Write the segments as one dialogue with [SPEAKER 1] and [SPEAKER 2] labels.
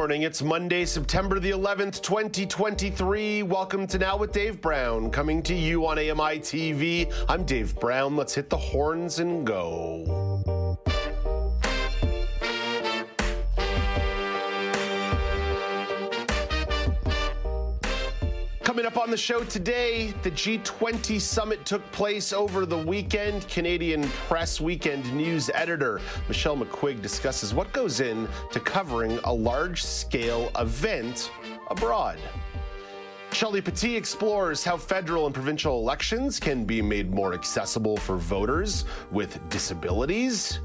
[SPEAKER 1] Morning. It's Monday, September the 11th, 2023. Welcome to Now with Dave Brown, coming to you on AMI TV. I'm Dave Brown. Let's hit the horns and go. Coming up on the show today, the G20 summit took place over the weekend. Canadian Press Weekend News editor Michelle McQuigge discusses what goes in to covering a large scale event abroad. Shelley Petit explores how federal and provincial elections can be made more accessible for voters with disabilities.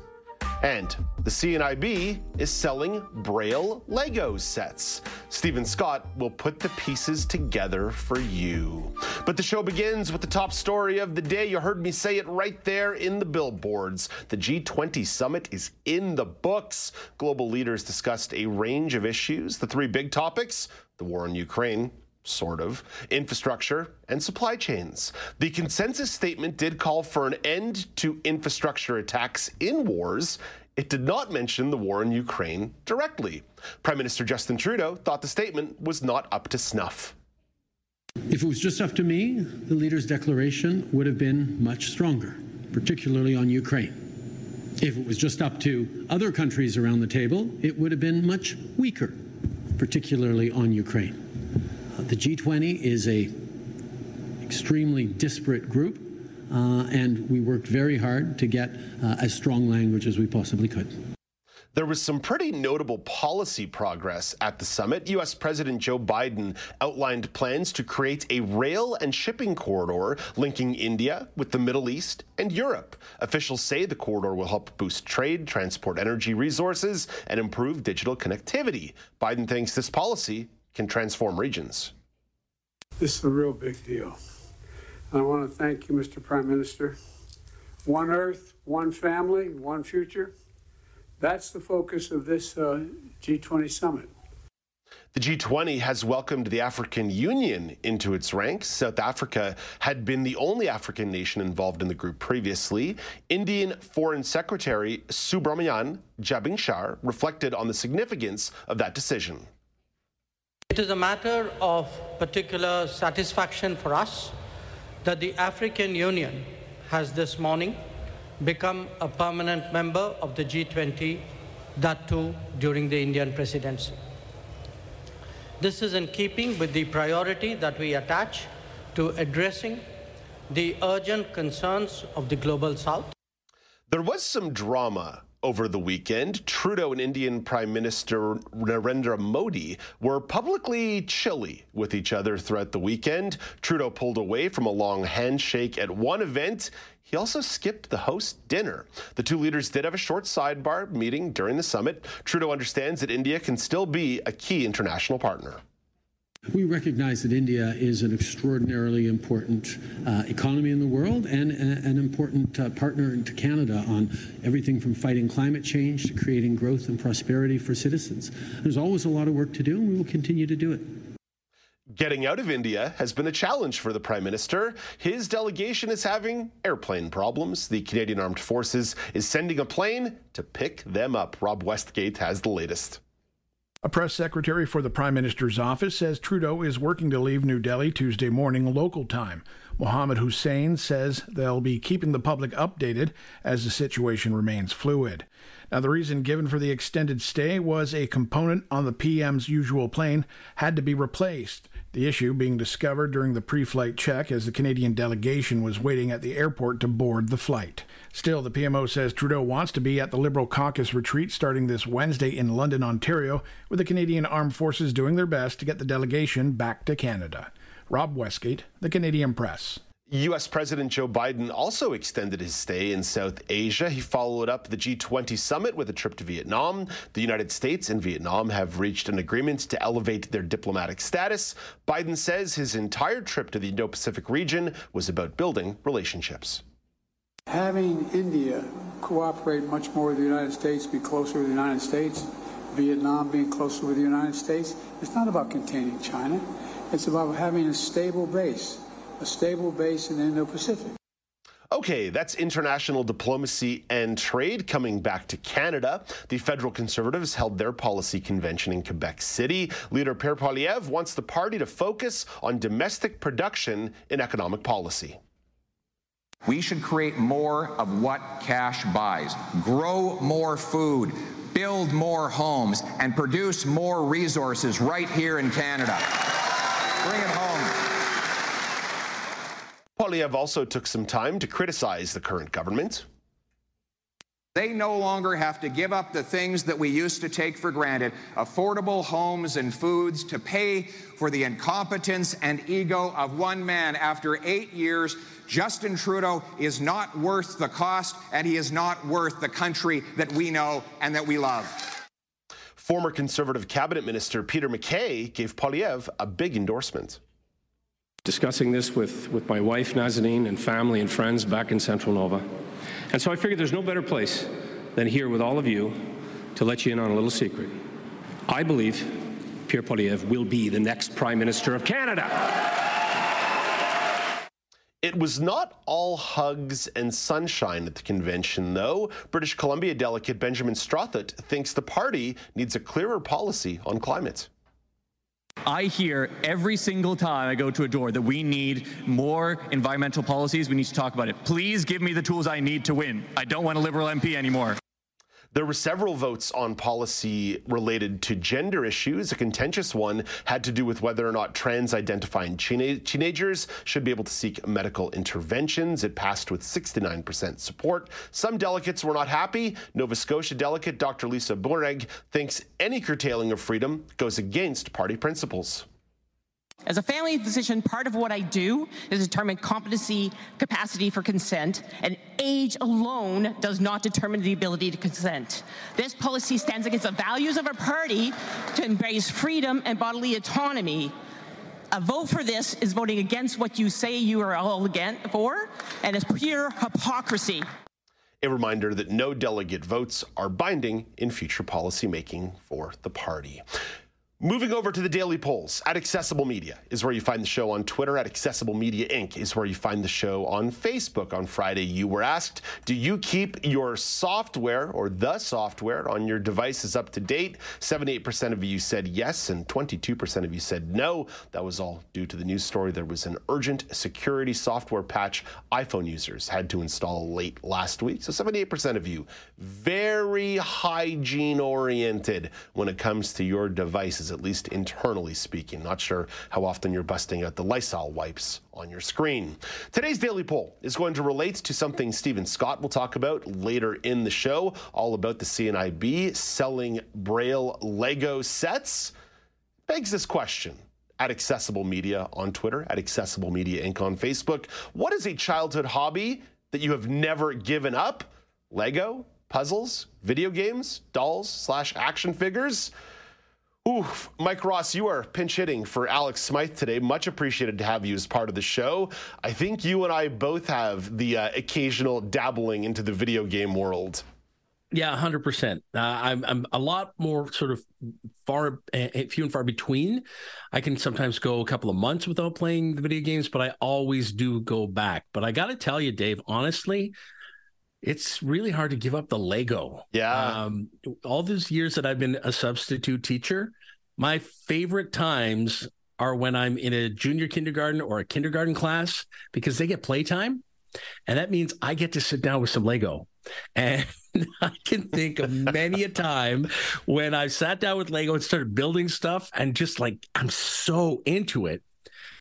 [SPEAKER 1] And the CNIB is selling Braille Lego sets. Stephen Scott will put the pieces together for you. But the show begins with the top story of the day. You heard me say it right there in the billboards. The G20 summit is in the books. Global leaders discussed a range of issues. The three big topics the war in Ukraine, sort of, infrastructure, and supply chains. The consensus statement did call for an end to infrastructure attacks in wars. It did not mention the war in Ukraine directly. Prime Minister Justin Trudeau thought the statement was not up to snuff.
[SPEAKER 2] If it was just up to me, the leader's declaration would have been much stronger, particularly on Ukraine. If it was just up to other countries around the table, it would have been much weaker, particularly on Ukraine. The G20 is a extremely disparate group, uh, and we worked very hard to get uh, as strong language as we possibly could.
[SPEAKER 1] There was some pretty notable policy progress at the summit. U.S. President Joe Biden outlined plans to create a rail and shipping corridor linking India with the Middle East and Europe. Officials say the corridor will help boost trade, transport energy resources, and improve digital connectivity. Biden thinks this policy can transform regions.
[SPEAKER 3] This is a real big deal. I want to thank you, Mr. Prime Minister. One Earth, one family, one future. That's the focus of this uh, G20 summit.
[SPEAKER 1] The G20 has welcomed the African Union into its ranks. South Africa had been the only African nation involved in the group previously. Indian Foreign Secretary Subrahmanyam Jaishankar reflected on the significance of that decision.
[SPEAKER 4] It is a matter of particular satisfaction for us that the African Union has this morning become a permanent member of the G20, that too during the Indian presidency. This is in keeping with the priority that we attach to addressing the urgent concerns of the global south.
[SPEAKER 1] There was some drama over the weekend. Trudeau and Indian Prime Minister Narendra Modi were publicly chilly with each other throughout the weekend. Trudeau pulled away from a long handshake at one event. He also skipped the host dinner. The two leaders did have a short sidebar meeting during the summit. Trudeau understands that India can still be a key international partner.
[SPEAKER 2] We recognize that India is an extraordinarily important uh, economy in the world and a, an important uh, partner to Canada on everything from fighting climate change to creating growth and prosperity for citizens. There's always a lot of work to do, and we will continue to do it.
[SPEAKER 1] Getting out of India has been a challenge for the Prime Minister. His delegation is having airplane problems. The Canadian Armed Forces is sending a plane to pick them up. Rob Westgate has the latest.
[SPEAKER 5] A press secretary for the Prime Minister's office says Trudeau is working to leave New Delhi Tuesday morning local time. Mohammed Hussein says they'll be keeping the public updated as the situation remains fluid. Now, the reason given for the extended stay was a component on the PM's usual plane had to be replaced. The issue being discovered during the pre flight check as the Canadian delegation was waiting at the airport to board the flight. Still, the PMO says Trudeau wants to be at the Liberal caucus retreat starting this Wednesday in London, Ontario, with the Canadian Armed Forces doing their best to get the delegation back to Canada. Rob Westgate, The Canadian Press.
[SPEAKER 1] U.S. President Joe Biden also extended his stay in South Asia. He followed up the G20 summit with a trip to Vietnam. The United States and Vietnam have reached an agreement to elevate their diplomatic status. Biden says his entire trip to the Indo Pacific region was about building relationships.
[SPEAKER 3] Having India cooperate much more with the United States, be closer with the United States, Vietnam being closer with the United States, it's not about containing China. It's about having a stable base, a stable base in the Indo-Pacific.
[SPEAKER 1] Okay, that's international diplomacy and trade. Coming back to Canada, the federal Conservatives held their policy convention in Quebec City. Leader Pierre Poilievre wants the party to focus on domestic production in economic policy.
[SPEAKER 6] We should create more of what cash buys, grow more food, build more homes, and produce more resources right here in Canada. Bring it home.
[SPEAKER 1] Poilievre also took some time to criticize the current government.
[SPEAKER 6] They no longer have to give up the things that we used to take for granted affordable homes and foods to pay for the incompetence and ego of one man. After eight years, Justin Trudeau is not worth the cost, and he is not worth the country that we know and that we love.
[SPEAKER 1] Former Conservative Cabinet Minister Peter MacKay gave Poilievre a big endorsement
[SPEAKER 7] discussing this with, with my wife, Nazanin, and family and friends back in Central Nova. And so I figured there's no better place than here with all of you to let you in on a little secret. I believe Pierre Poilievre will be the next Prime Minister of Canada.
[SPEAKER 1] It was not all hugs and sunshine at the convention, though. British Columbia delegate Benjamin Strawthet thinks the party needs a clearer policy on climate.
[SPEAKER 8] I hear every single time I go to a door that we need more environmental policies. We need to talk about it. Please give me the tools I need to win. I don't want a Liberal MP anymore.
[SPEAKER 1] There were several votes on policy related to gender issues. A contentious one had to do with whether or not trans identifying teenagers should be able to seek medical interventions. It passed with 69% support. Some delegates were not happy. Nova Scotia delegate Dr. Lisa Boureg thinks any curtailing of freedom goes against party principles.
[SPEAKER 9] As a family physician, part of what I do is determine competency, capacity for consent, and age alone does not determine the ability to consent. This policy stands against the values of our party to embrace freedom and bodily autonomy. A vote for this is voting against what you say you are all against for, and it's pure hypocrisy.
[SPEAKER 1] A reminder that no delegate votes are binding in future policymaking for the party. Moving over to the daily polls at Accessible Media is where you find the show on Twitter. At Accessible Media Inc. is where you find the show on Facebook. On Friday, you were asked, Do you keep your software or the software on your devices up to date? 78% of you said yes, and 22% of you said no. That was all due to the news story. There was an urgent security software patch iPhone users had to install late last week. So 78% of you, very hygiene oriented when it comes to your devices at least internally speaking. Not sure how often you're busting out the Lysol wipes on your screen. Today's daily poll is going to relate to something Steven Scott will talk about later in the show, all about the CNIB selling Braille Lego sets. Begs this question at Accessible Media on Twitter, at Accessible Media Inc. on Facebook. What is a childhood hobby that you have never given up? Lego, puzzles, video games, dolls slash action figures? Oof, Mike Ross, you are pinch hitting for Alex Smythe today. Much appreciated to have you as part of the show. I think you and I both have the uh, occasional dabbling into the video game world.
[SPEAKER 10] Yeah, hundred uh, percent. I'm I'm a lot more sort of far uh, few and far between. I can sometimes go a couple of months without playing the video games, but I always do go back. But I got to tell you, Dave, honestly, it's really hard to give up the Lego.
[SPEAKER 1] Yeah.
[SPEAKER 10] Um, all those years that I've been a substitute teacher, my favorite times are when I'm in a junior kindergarten or a kindergarten class because they get playtime. And that means I get to sit down with some Lego. And I can think of many a time when I sat down with Lego and started building stuff and just like I'm so into it.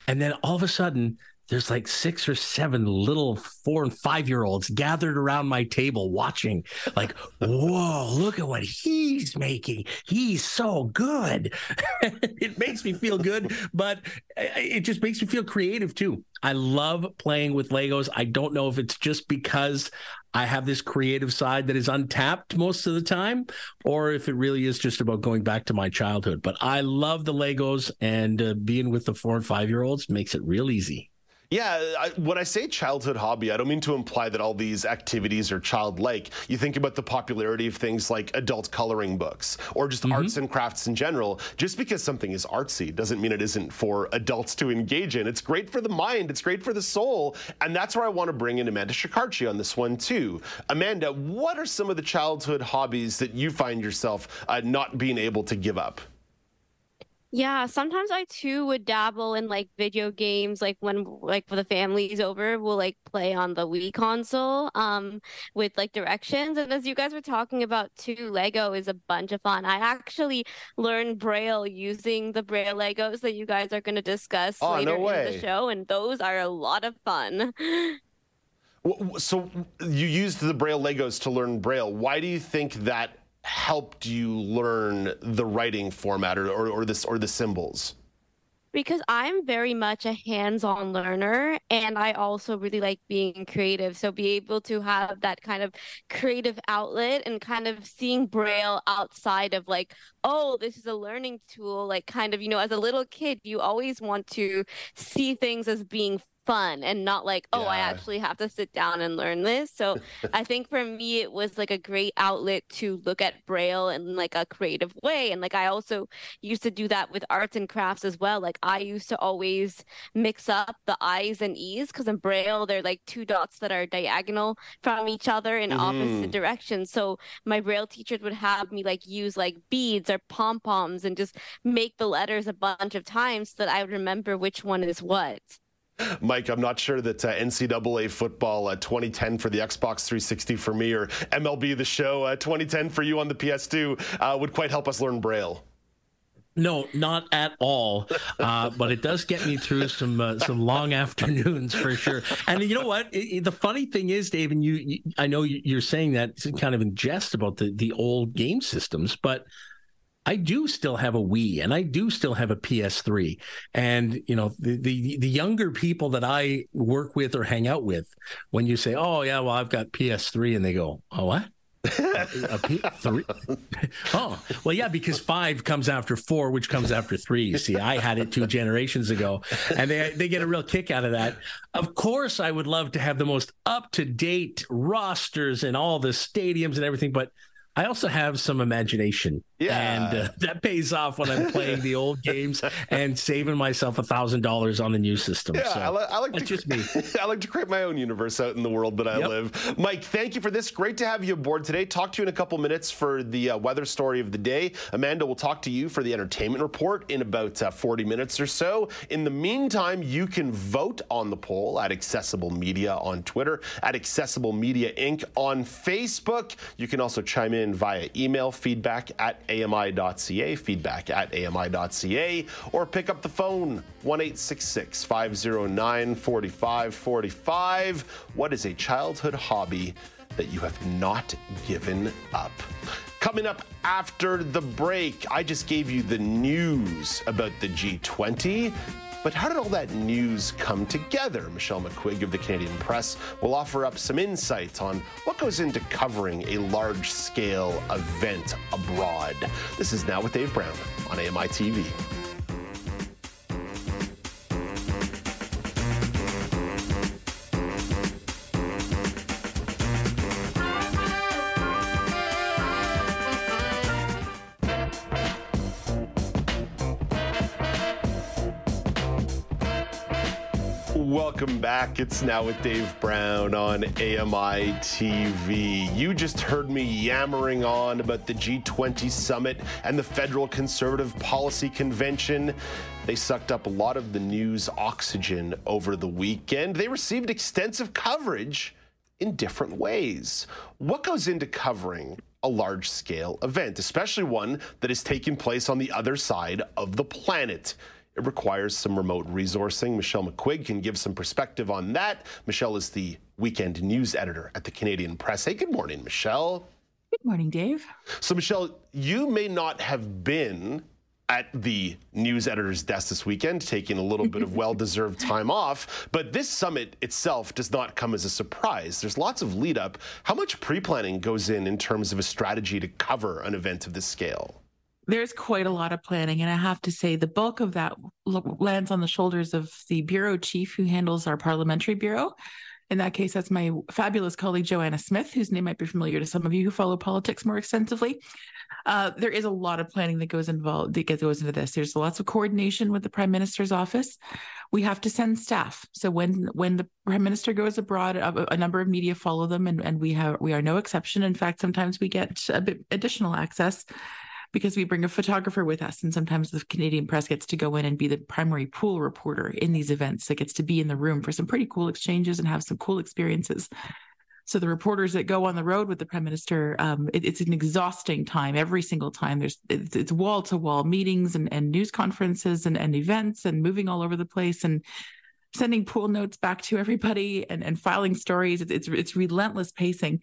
[SPEAKER 10] And then all of a sudden, there's like six or seven little four and five year olds gathered around my table watching, like, whoa, look at what he's making. He's so good. it makes me feel good, but it just makes me feel creative too. I love playing with Legos. I don't know if it's just because I have this creative side that is untapped most of the time, or if it really is just about going back to my childhood. But I love the Legos, and uh, being with the four and five year olds makes it real easy.
[SPEAKER 1] Yeah, I, when I say childhood hobby, I don't mean to imply that all these activities are childlike. You think about the popularity of things like adult coloring books or just mm-hmm. arts and crafts in general. Just because something is artsy doesn't mean it isn't for adults to engage in. It's great for the mind, it's great for the soul. And that's where I want to bring in Amanda Shikarchi on this one, too. Amanda, what are some of the childhood hobbies that you find yourself uh, not being able to give up?
[SPEAKER 11] Yeah, sometimes I too would dabble in like video games, like when like when the family's over, we'll like play on the Wii console, um, with like directions. And as you guys were talking about too, Lego is a bunch of fun. I actually learned Braille using the Braille Legos that you guys are going to discuss
[SPEAKER 1] oh,
[SPEAKER 11] later
[SPEAKER 1] no
[SPEAKER 11] in the show, and those are a lot of fun.
[SPEAKER 1] So you used the Braille Legos to learn Braille. Why do you think that helped you learn the writing format or, or, or this or the symbols?
[SPEAKER 11] because I'm very much a hands-on learner and I also really like being creative. So be able to have that kind of creative outlet and kind of seeing braille outside of like, oh, this is a learning tool, like kind of, you know, as a little kid, you always want to see things as being fun and not like, oh, yeah. I actually have to sit down and learn this. So I think for me, it was like a great outlet to look at Braille in like a creative way. And like I also used to do that with arts and crafts as well. Like I used to always mix up the I's and E's because in Braille, they're like two dots that are diagonal from each other in mm-hmm. opposite directions. So my Braille teachers would have me like use like beads or pom poms and just make the letters a bunch of times so that I would remember which one is what.
[SPEAKER 1] Mike, I'm not sure that uh, NCAA football uh, 2010 for the Xbox 360 for me or MLB The Show uh, 2010 for you on the PS2 uh, would quite help us learn Braille.
[SPEAKER 10] No, not at all. Uh, but it does get me through some uh, some long afternoons for sure. And you know what? It, it, the funny thing is, Dave, and you, you I know you're saying that kind of in jest about the the old game systems, but I do still have a Wii and I do still have a PS3. And, you know, the, the, the younger people that I work with or hang out with, when you say, oh, yeah, well, I've got PS3, and they go, oh, what? a, P- three? oh, well, yeah, because five comes after four, which comes after three. You see, I had it two generations ago, and they they get a real kick out of that. Of course, I would love to have the most up to date rosters and all the stadiums and everything, but I also have some imagination. Yeah. And uh, that pays off when I'm playing the old games and saving myself a thousand dollars on the new system.
[SPEAKER 1] Yeah,
[SPEAKER 10] so
[SPEAKER 1] I, li- I like
[SPEAKER 10] to, just me.
[SPEAKER 1] I like to create my own universe out in the world that I yep. live. Mike, thank you for this. Great to have you aboard today. Talk to you in a couple minutes for the uh, weather story of the day. Amanda will talk to you for the entertainment report in about uh, 40 minutes or so. In the meantime, you can vote on the poll at Accessible Media on Twitter, at Accessible Media Inc. on Facebook. You can also chime in via email feedback at ami.ca, feedback at ami.ca, or pick up the phone 1 509 4545. What is a childhood hobby that you have not given up? Coming up after the break, I just gave you the news about the G20. But how did all that news come together? Michelle McQuigge of the Canadian Press will offer up some insights on what goes into covering a large scale event abroad. This is Now with Dave Brown on AMI TV. Welcome back. It's now with Dave Brown on AMI TV. You just heard me yammering on about the G20 summit and the Federal Conservative Policy Convention. They sucked up a lot of the news oxygen over the weekend. They received extensive coverage in different ways. What goes into covering a large scale event, especially one that is taking place on the other side of the planet? It requires some remote resourcing. Michelle McQuigge can give some perspective on that. Michelle is the weekend news editor at the Canadian Press. Hey, good morning, Michelle.
[SPEAKER 12] Good morning, Dave.
[SPEAKER 1] So, Michelle, you may not have been at the news editor's desk this weekend, taking a little bit of well deserved time off. But this summit itself does not come as a surprise. There's lots of lead up. How much pre planning goes in in terms of a strategy to cover an event of this scale?
[SPEAKER 12] There's quite a lot of planning. And I have to say, the bulk of that lands on the shoulders of the bureau chief who handles our parliamentary bureau. In that case, that's my fabulous colleague, Joanna Smith, whose name might be familiar to some of you who follow politics more extensively. Uh, there is a lot of planning that goes involved that goes into this. There's lots of coordination with the prime minister's office. We have to send staff. So when when the prime minister goes abroad, a, a number of media follow them, and, and we have we are no exception. In fact, sometimes we get a bit additional access because we bring a photographer with us. And sometimes the Canadian press gets to go in and be the primary pool reporter in these events that gets to be in the room for some pretty cool exchanges and have some cool experiences. So the reporters that go on the road with the prime minister, um, it, it's an exhausting time every single time. There's it's wall to wall meetings and, and news conferences and, and events and moving all over the place and sending pool notes back to everybody and, and filing stories. It's, it's, it's relentless pacing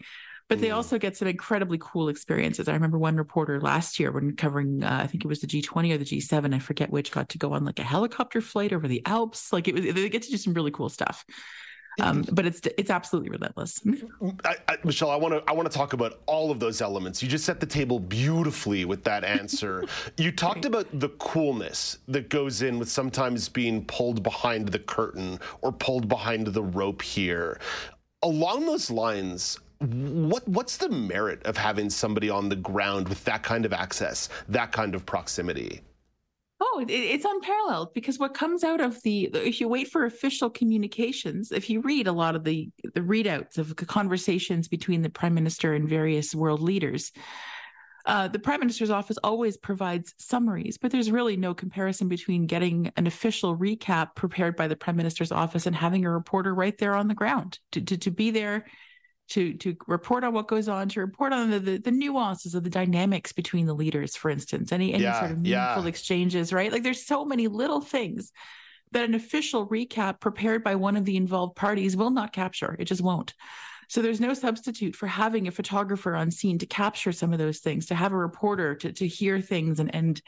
[SPEAKER 12] but they mm. also get some incredibly cool experiences. I remember one reporter last year when covering, uh, I think it was the G20 or the G7, I forget which, got to go on like a helicopter flight over the Alps. Like it was, they get to do some really cool stuff. Um, but it's it's absolutely relentless.
[SPEAKER 1] I, I, Michelle, I want to I want to talk about all of those elements. You just set the table beautifully with that answer. you talked about the coolness that goes in with sometimes being pulled behind the curtain or pulled behind the rope here. Along those lines, what what's the merit of having somebody on the ground with that kind of access, that kind of proximity?
[SPEAKER 12] Oh, it, it's unparalleled because what comes out of the if you wait for official communications, if you read a lot of the the readouts of conversations between the prime minister and various world leaders, uh, the prime minister's office always provides summaries, but there's really no comparison between getting an official recap prepared by the prime minister's office and having a reporter right there on the ground to to, to be there to to report on what goes on, to report on the, the, the nuances of the dynamics between the leaders, for instance, any any yeah, sort of meaningful yeah. exchanges, right? Like there's so many little things that an official recap prepared by one of the involved parties will not capture. It just won't. So there's no substitute for having a photographer on scene to capture some of those things, to have a reporter to to hear things and and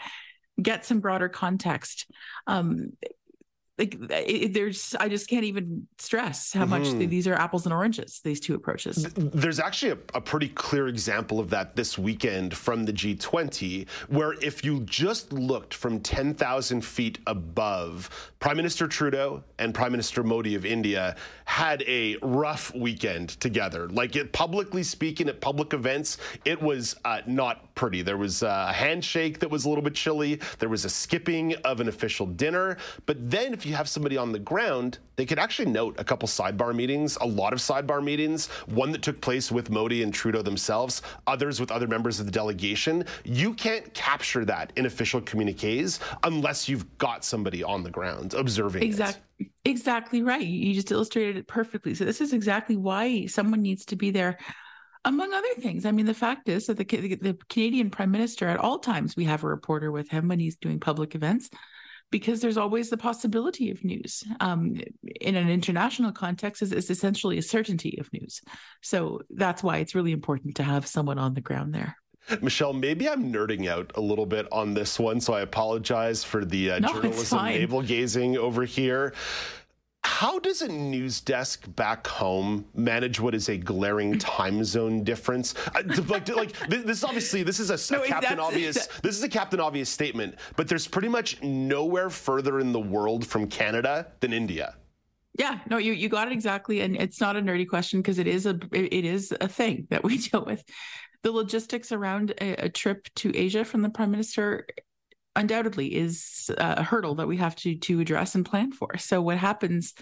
[SPEAKER 12] get some broader context. Um, like it, there's i just can't even stress how much mm-hmm. these are apples and oranges these two approaches.
[SPEAKER 1] There's actually a, a, pretty clear example of that this weekend from the g20 where if you just looked from 10,000 feet above prime minister trudeau and prime minister modi of india had a rough weekend together. Like it publicly speaking at public events it was uh, not pretty. There was a handshake that was a little bit chilly. There was a skipping of an official dinner. But then if you have somebody on the ground, they could actually note a couple sidebar meetings, a lot of sidebar meetings, one that took place with Modi and Trudeau themselves, others with other members of the delegation. You can't capture that in official communiques unless you've got somebody on the ground observing
[SPEAKER 12] exactly. It. Exactly right. You just illustrated it perfectly. So this is exactly why someone needs to be there among other things. I mean, the fact is that the, the, Canadian Prime Minister, at all times, we have a reporter with him when he's doing public events because there's always the possibility of news. Um, in an international context, is it's essentially a certainty of news. So that's why it's really important to have someone on the ground there.
[SPEAKER 1] Michelle, maybe I'm nerding out a little bit on this one, so I apologize for the uh, no, journalism navel gazing over here. How does a news desk back home manage what is a glaring time zone difference? Uh, like, like this is obviously this is a, no, a captain obvious. This is a captain obvious statement, but there's pretty much nowhere further in the world from Canada than India.
[SPEAKER 12] Yeah, no, you you got it exactly, and it's not a nerdy question because it is a it is a thing that we deal with. The logistics around a, a trip to Asia from the prime minister undoubtedly is a hurdle that we have to to address and plan for. So what happens?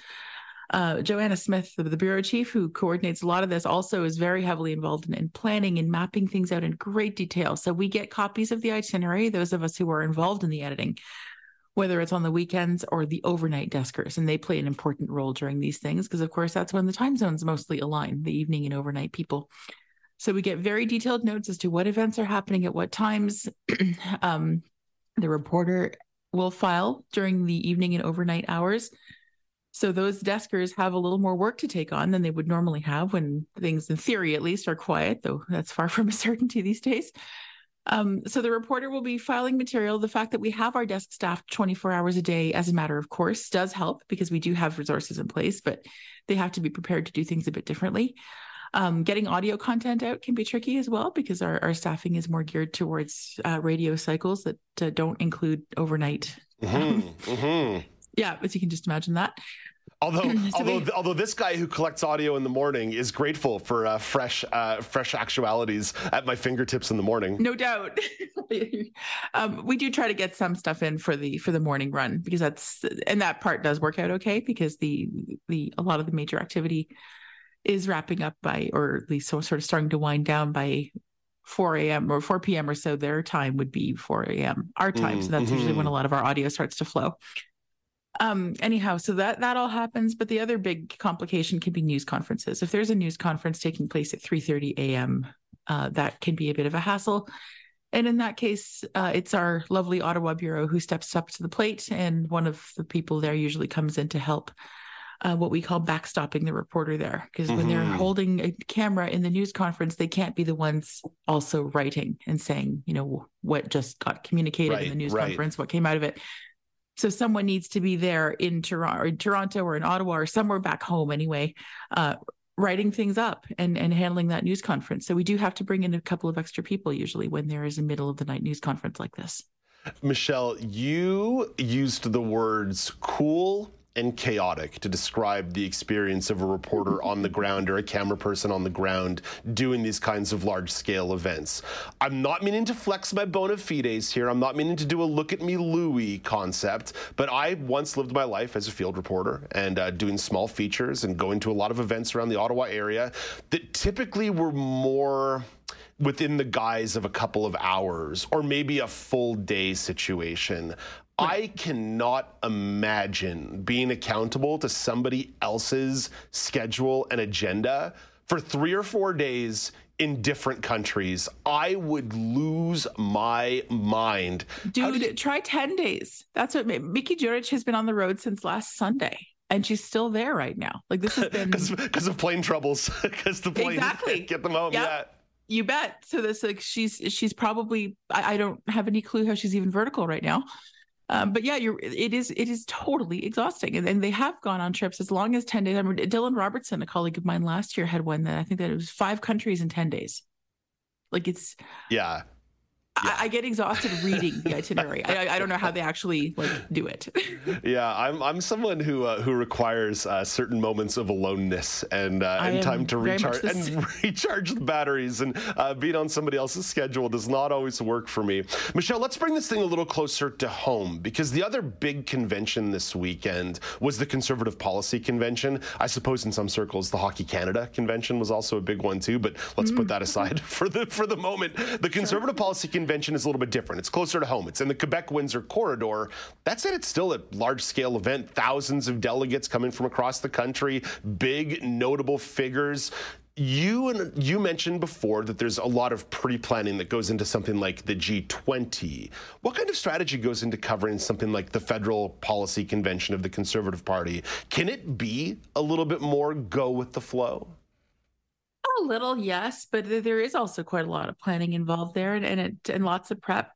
[SPEAKER 12] Uh, Joanna Smith, the, the, bureau chief who coordinates a lot of this, also is very heavily involved in, in, planning and mapping things out in great detail. So we get copies of the itinerary, those of us who are involved in the editing, whether it's on the weekends or the overnight deskers, and they play an important role during these things because, of course, that's when the time zones mostly align, the evening and overnight people. So we get very detailed notes as to what events are happening at what times. um, the reporter will file during the evening and overnight hours. So those deskers have a little more work to take on than they would normally have when things, in theory at least, are quiet, though that's far from a certainty these days. Um, so the reporter will be filing material. The fact that we have our desk staffed 24 hours a day, as a matter of course, does help because we do have resources in place, but they have to be prepared to do things a bit differently. Um, getting audio content out can be tricky as well because our, our staffing is more geared towards uh, radio cycles that uh, don't include overnight.
[SPEAKER 1] Mm-hmm. mm-hmm.
[SPEAKER 12] Yeah, as you can just imagine that.
[SPEAKER 1] Although, so although, we, although this guy who collects audio in the morning is grateful for uh, fresh, uh, fresh actualities at my fingertips in the morning.
[SPEAKER 12] No doubt. um, we do try to get some stuff in for the for the morning run because that's and that part does work out okay because the the a lot of the major activity is wrapping up by or at least sort of starting to wind down by 4 a.m. or 4 p.m. or so. Their time would be 4 a.m. our time, mm, so that's mm-hmm. usually when a lot of our audio starts to flow um anyhow so that that all happens but the other big complication can be news conferences if there's a news conference taking place at 3 30 a.m uh, that can be a bit of a hassle and in that case uh, it's our lovely ottawa bureau who steps up to the plate and one of the people there usually comes in to help uh, what we call backstopping the reporter there because mm-hmm. when they're mm-hmm. holding a camera in the news conference they can't be the ones also writing and saying you know what just got communicated right, in the news right. conference what came out of it so someone needs to be there in Toronto or in Toronto or in Ottawa or somewhere back home anyway, uh, writing things up and, and handling that news conference. So we do have to bring in a couple of extra people usually when there is a middle of the night news conference like this.
[SPEAKER 1] Michelle, you used the words cool and chaotic to describe the experience of a reporter on the ground or a camera person on the ground doing these kinds of large scale events. I'm not meaning to flex my bona fides here. I'm not meaning to do a look at me Louie concept, but I once lived my life as a field reporter and uh, doing small features and going to a lot of events around the Ottawa area that typically were more within the guise of a couple of hours or maybe a full day situation. I cannot imagine being accountable to somebody else's schedule and agenda for three or four days in different countries. I would lose my mind.
[SPEAKER 12] Dude, try 10 days. That's what Mickey Djuric has been on the road since last Sunday. And she's still there right now. Like this has been
[SPEAKER 1] because of plane troubles. Because the plane exactly. get them home. Yep. Yeah.
[SPEAKER 12] You bet. So this like she's she's probably I, I don't have any clue how she's even vertical right now. Um, but yeah, you're it is it is totally exhausting. And, and they have gone on trips as long as 10 days. I remember Dylan Robertson, a colleague of mine last year, had one that I think that it was five countries in 10 days. Like it's
[SPEAKER 1] yeah.
[SPEAKER 12] I, I, get exhausted reading the itinerary. I, I, don't know how they actually like do it.
[SPEAKER 1] yeah, I'm I'm someone who uh, who requires uh, certain moments of aloneness and uh, and time to recharge and recharge the batteries. And uh, being on somebody else's schedule does not always work for me. Michelle, let's bring this thing a little closer to home because the other big convention this weekend was the Conservative Policy Convention. I suppose in some circles the Hockey Canada Convention was also a big one too. But let's mm. put that aside for the for the moment. The Conservative sure. Policy Convention convention is a little bit different. It's closer to home. It's in the Quebec Windsor corridor. That said, it's still a large scale event. Thousands of delegates coming from across the country, big notable figures you and you mentioned before that there's a lot of pre-planning that goes into something like the G20. What kind of strategy goes into covering something like the federal policy convention of the Conservative Party? Can it be a little bit more go with the flow?
[SPEAKER 12] A little, yes, but there is also quite a lot of planning involved there and, and, it, and lots of prep.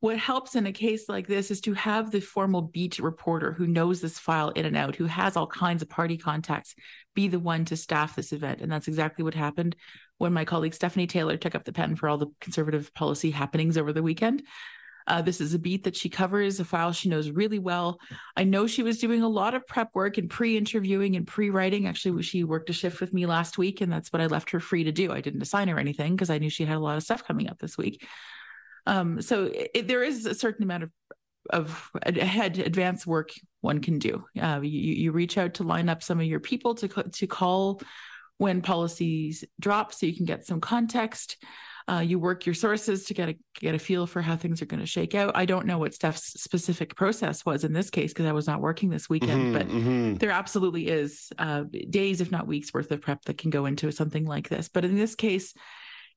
[SPEAKER 12] What helps in a case like this is to have the formal beat reporter who knows this file in and out, who has all kinds of party contacts, be the one to staff this event. And that's exactly what happened when my colleague Stephanie Taylor took up the pen for all the conservative policy happenings over the weekend. Uh, this is a beat that she covers, a file she knows really well. I know she was doing a lot of prep work and pre interviewing and pre writing. Actually, she worked a shift with me last week, and that's what I left her free to do. I didn't assign her anything because I knew she had a lot of stuff coming up this week. Um, so it, there is a certain amount of of ahead advanced work one can do. Uh, you, you reach out to line up some of your people to to call when policies drop, so you can get some context. Uh, you work your sources to get a get a feel for how things are going to shake out. I don't know what Steph's specific process was in this case because I was not working this weekend, mm-hmm, but mm-hmm. there absolutely is uh, days, if not weeks, worth of prep that can go into something like this. But in this case,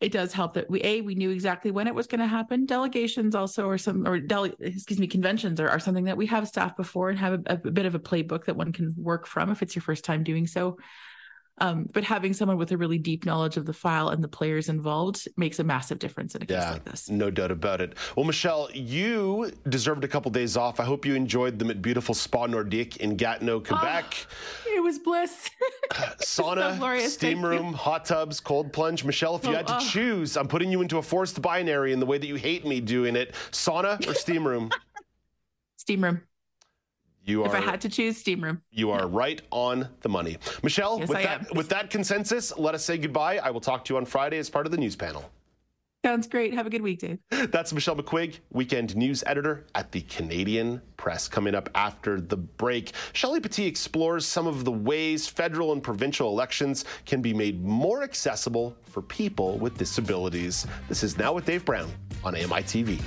[SPEAKER 12] it does help that we a we knew exactly when it was going to happen. Delegations also, or some or dele, excuse me, conventions are, are something that we have staffed before and have a, a bit of a playbook that one can work from if it's your first time doing so. Um, but having someone with a really deep knowledge of the file and the players involved makes a massive difference in a case
[SPEAKER 1] yeah,
[SPEAKER 12] like this.
[SPEAKER 1] No doubt about it. Well, Michelle, you deserved a couple days off. I hope you enjoyed them at beautiful Spa Nordique in Gatineau, Quebec.
[SPEAKER 12] Oh, it was bliss.
[SPEAKER 1] Sauna, steam room, hot tubs, cold plunge. Michelle, if you oh, had to oh. choose, I'm putting you into a forced binary in the way that you hate me doing it. Sauna or steam room?
[SPEAKER 12] steam room.
[SPEAKER 1] You
[SPEAKER 12] if I had to choose, steam room.
[SPEAKER 1] You are right on the money. Michelle,
[SPEAKER 12] yes,
[SPEAKER 1] with,
[SPEAKER 12] I
[SPEAKER 1] that,
[SPEAKER 12] am.
[SPEAKER 1] with that consensus, let us say goodbye. I will talk to you on Friday as part of the news panel.
[SPEAKER 12] Sounds great. Have a good week, Dave.
[SPEAKER 1] That's Michelle McQuigge, weekend news editor at the Canadian Press. Coming up after the break, Shelley Petit explores some of the ways federal and provincial elections can be made more accessible for people with disabilities. This is Now with Dave Brown on AMI TV.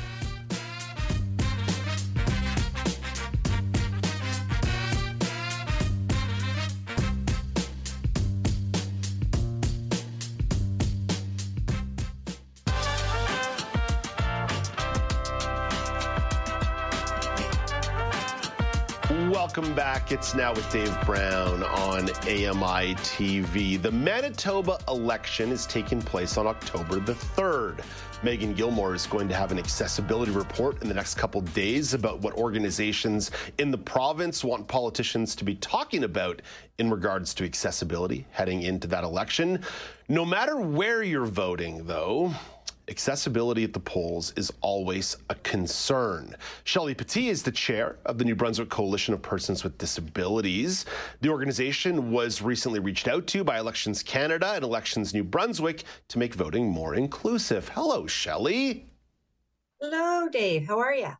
[SPEAKER 1] It's now with Dave Brown on AMI TV. The Manitoba election is taking place on October the 3rd. Megan Gilmore is going to have an accessibility report in the next couple days about what organizations in the province want politicians to be talking about in regards to accessibility heading into that election. No matter where you're voting, though, accessibility at the polls is always a concern. Shelley Petit is the chair of the New Brunswick Coalition of Persons with Disabilities. The organization was recently reached out to by Elections Canada and Elections New Brunswick to make voting more inclusive. Hello, Shelley.
[SPEAKER 13] Hello, Dave. How are you?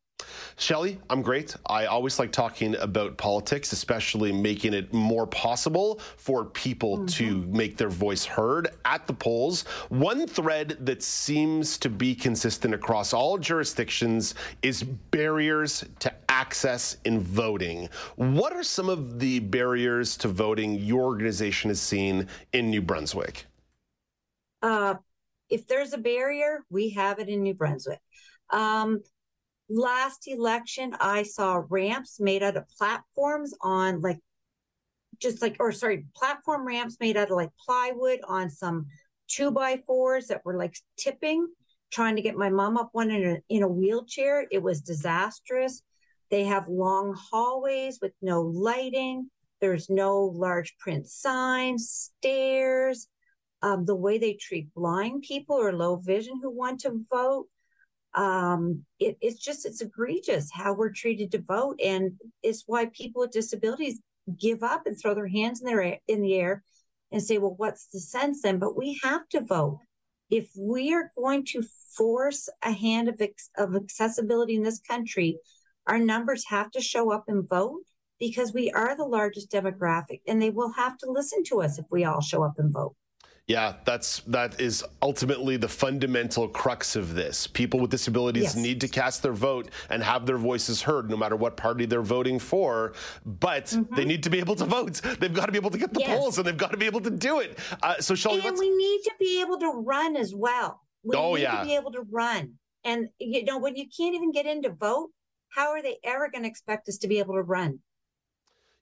[SPEAKER 1] Shelley, I'm great. I always like talking about politics, especially making it more possible for people mm-hmm. to make their voice heard at the polls. One thread that seems to be consistent across all jurisdictions is barriers to access in voting. What are some of the barriers to voting your organization has seen in New Brunswick?
[SPEAKER 13] Uh, if there's a barrier, we have it in New Brunswick. Um, last election, I saw ramps made out of platforms on like, just like, or sorry, platform ramps made out of like plywood on some two by fours that were like tipping, trying to get my mom up one in a, in a wheelchair. It was disastrous. They have long hallways with no lighting. There's no large print signs, stairs. Um, the way they treat blind people or low vision who want to vote um, it, it's just it's egregious how we're treated to vote, and it's why people with disabilities give up and throw their hands in their in the air and say, "Well, what's the sense then?" But we have to vote if we are going to force a hand of of accessibility in this country. Our numbers have to show up and vote because we are the largest demographic, and they will have to listen to us if we all show up and vote.
[SPEAKER 1] Yeah, that's that is ultimately the fundamental crux of this. People with disabilities yes. need to cast their vote and have their voices heard, no matter what party they're voting for. But mm-hmm. they need to be able to vote. They've got to be able to get the yes. polls, and they've got to be able to do it. Uh, so,
[SPEAKER 13] and we need to be able to run as well. We
[SPEAKER 1] oh,
[SPEAKER 13] need
[SPEAKER 1] yeah.
[SPEAKER 13] to be able to run. And you know, when you can't even get in to vote, how are they ever going to expect us to be able to run?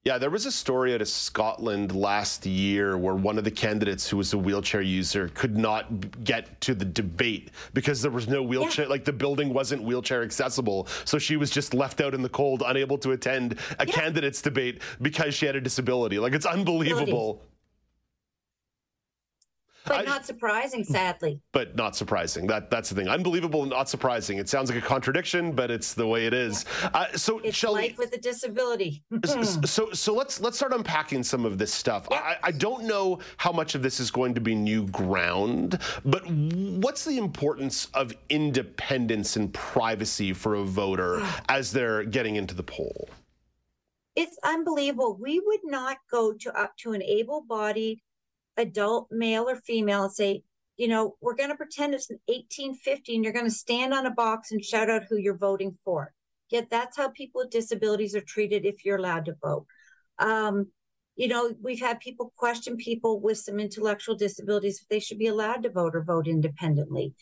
[SPEAKER 1] Yeah, there was a story out of Scotland last year where one of the candidates who was a wheelchair user could not get to the debate because there was no wheelchair, yeah. like the building wasn't wheelchair accessible. So she was just left out in the cold, unable to attend a yeah. candidates debate because she had a disability. Like it's unbelievable.
[SPEAKER 13] But I, not surprising, sadly.
[SPEAKER 1] But not surprising. That that's the thing. Unbelievable, not surprising. It sounds like a contradiction, but it's the way it is. Yeah. Uh, so,
[SPEAKER 13] it's
[SPEAKER 1] Shelley,
[SPEAKER 13] life with a disability.
[SPEAKER 1] so, so let's let's start unpacking some of this stuff. Yeah. I, I don't know how much of this is going to be new ground, but what's the importance of independence and privacy for a voter as they're getting into the poll?
[SPEAKER 13] It's unbelievable. We would not go to up to an able-bodied adult male or female and say, you know, we're going to pretend it's 1850 and you're going to stand on a box and shout out who you're voting for. Yet that's how people with disabilities are treated if you're allowed to vote. Um, you know, we've had people question people with some intellectual disabilities if they should be allowed to vote or vote independently.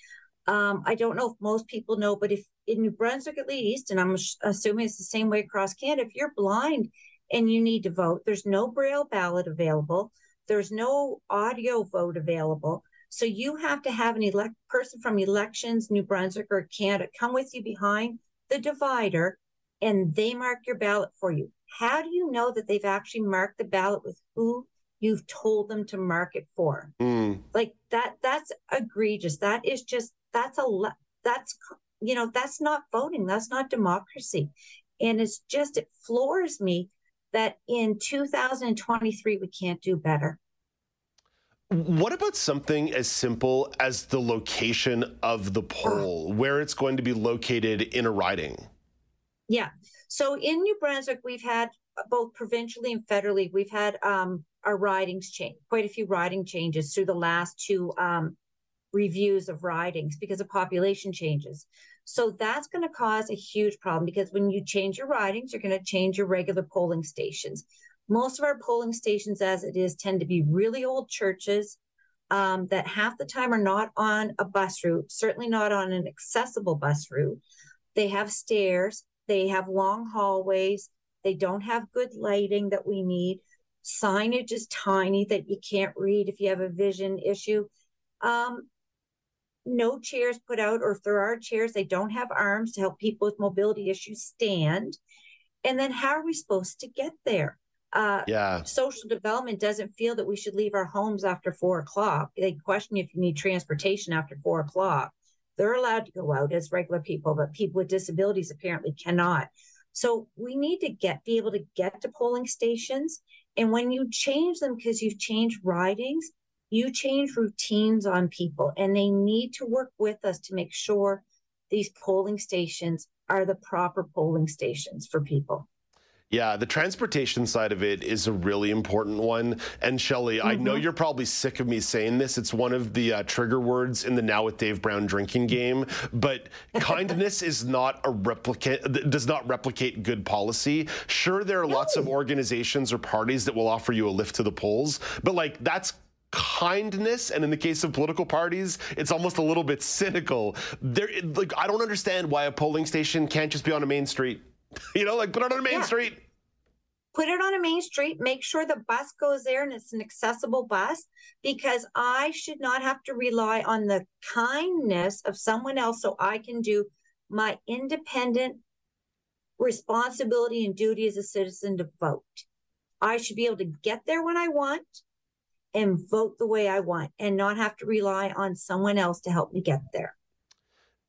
[SPEAKER 13] Um, I don't know if most people know, but if in New Brunswick at least, and I'm assuming it's the same way across Canada, if you're blind and you need to vote, there's no braille ballot available. There's no audio vote available. So you have to have an elect person from elections, New Brunswick or Canada come with you behind the divider and they mark your ballot for you. How do you know that they've actually marked the ballot with who you've told them to mark it for?
[SPEAKER 1] Mm.
[SPEAKER 13] Like that that's egregious. That is just that's a that's you know that's not voting. That's not democracy. And it's just it floors me that in 2023 we can't do better.
[SPEAKER 1] What about something as simple as the location of the poll, where it's going to be located in a riding?
[SPEAKER 13] Yeah. So in New Brunswick, we've had uh, both provincially and federally, we've had um, our ridings change, quite a few riding changes through the last two um, reviews of ridings because of population changes. So that's going to cause a huge problem because when you change your ridings, you're going to change your regular polling stations. Most of our polling stations, as it is, tend to be really old churches um, that half the time are not on a bus route, certainly not on an accessible bus route. They have stairs, they have long hallways, they don't have good lighting that we need. Signage is tiny that you can't read if you have a vision issue. Um, no chairs put out, or if there are chairs, they don't have arms to help people with mobility issues stand. And then how are we supposed to get there? Uh,
[SPEAKER 1] yeah.
[SPEAKER 13] Social development doesn't feel that we should leave our homes after four o'clock. They question if you need transportation after four o'clock. They're allowed to go out as regular people, but people with disabilities apparently cannot. So we need to get be able to get to polling stations. And when you change them because you've changed ridings, you change routines on people and they need to work with us to make sure these polling stations are the proper polling stations for people.
[SPEAKER 1] Yeah, the transportation side of it is a really important one. And Shelley, mm-hmm. I know mm-hmm. you're probably sick of me saying this. It's one of the uh, trigger words in the Now with Dave Brown drinking game. But kindness is not a replicate, does not replicate good policy. Sure, there are no. lots of organizations or parties that will offer you a lift to the polls, but like that's kindness and in the case of political parties it's almost a little bit cynical. There like i don't understand why a polling station can't just be on a main street. You know like put it on a main yeah. street.
[SPEAKER 13] Put it on a main street make sure the bus goes there and it's an accessible bus because i should not have to rely on the kindness of someone else so i can do my independent responsibility and duty as a citizen to vote. I should be able to get there when i want and vote the way I want and not have to rely on someone else to help me get there.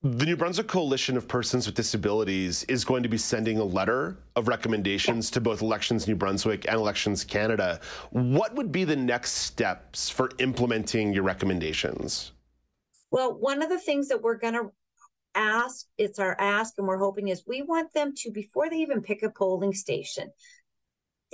[SPEAKER 1] The New Brunswick Coalition of Persons with Disabilities is going to be sending a letter of recommendations to both Elections New Brunswick and Elections Canada. What would be the next steps for implementing your recommendations?
[SPEAKER 13] Well, one of the things that we're going to ask, it's our ask, and we're hoping is we want them to, before they even pick a polling station,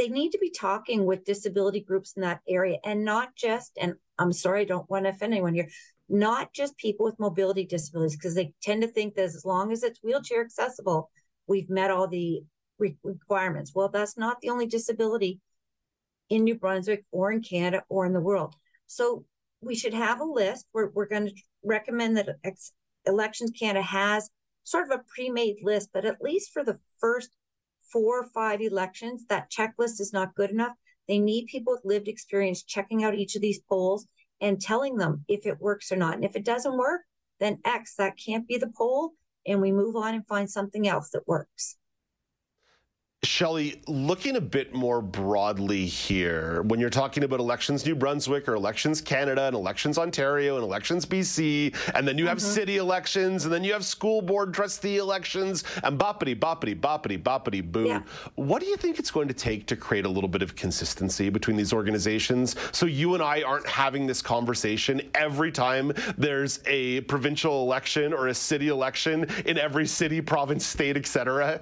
[SPEAKER 13] they need to be talking with disability groups in that area and not just, and I'm sorry, I don't want to offend anyone here, not just people with mobility disabilities, because they tend to think that as long as it's wheelchair accessible, we've met all the re- requirements. Well, that's not the only disability in New Brunswick or in Canada or in the world. So we should have a list. We're, we're going to recommend that Elections Canada has sort of a pre-made list, but at least for the first four or five elections, that checklist is not good enough. They need people with lived experience checking out each of these polls and telling them if it works or not. And if it doesn't work, then X, that can't be the poll. And we move on and find something else that works.
[SPEAKER 1] Shelley, looking a bit more broadly here, when you're talking about elections New Brunswick or elections Canada and elections Ontario and elections BC, and then you have mm-hmm. city elections, and then you have school board trustee elections, and boppity, boppity, boppity, boppity, boo. Yeah. What do you think it's going to take to create a little bit of consistency between these organizations so you and I aren't having this conversation every time there's a provincial election or a city election in every city, province, state, etc.?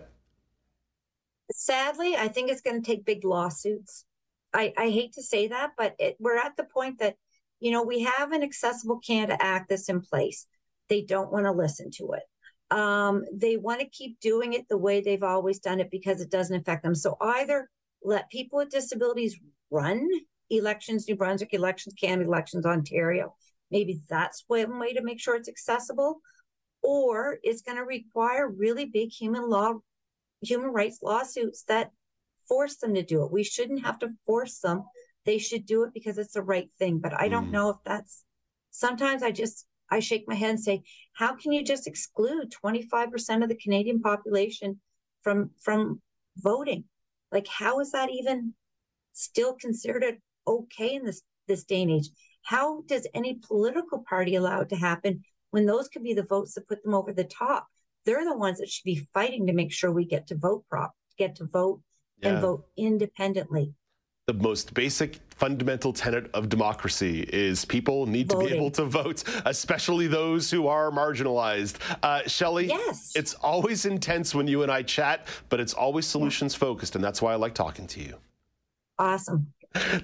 [SPEAKER 13] Sadly, I think it's going to take big lawsuits. I, I hate to say that, but it, we're at the point that, you know, we have an Accessible Canada Act that's in place. They don't want to listen to it. Um, they want to keep doing it the way they've always done it because it doesn't affect them. So either let people with disabilities run elections, New Brunswick elections, Canada elections, Ontario. Maybe that's one way to make sure it's accessible. Or it's going to require really big human law human rights lawsuits that force them to do it. We shouldn't have to force them they should do it because it's the right thing. But I don't
[SPEAKER 1] Mm.
[SPEAKER 13] know if that's sometimes I just I shake my head and say, how can you just exclude 25% of the Canadian population from from voting? Like how is that even still considered okay in this this day and age? How does any political party allow it to happen when those could be the votes that put them over the top? They're the ones that should be fighting to make sure we get to vote prop, get to vote and vote independently.
[SPEAKER 1] the most basic fundamental tenet of democracy is people need to be able to vote, especially those who are marginalized. Uh, Shelley,
[SPEAKER 13] yes.
[SPEAKER 1] it's always intense when you and I chat, but it's always solutions focused, and that's why I like talking to you.
[SPEAKER 13] Awesome.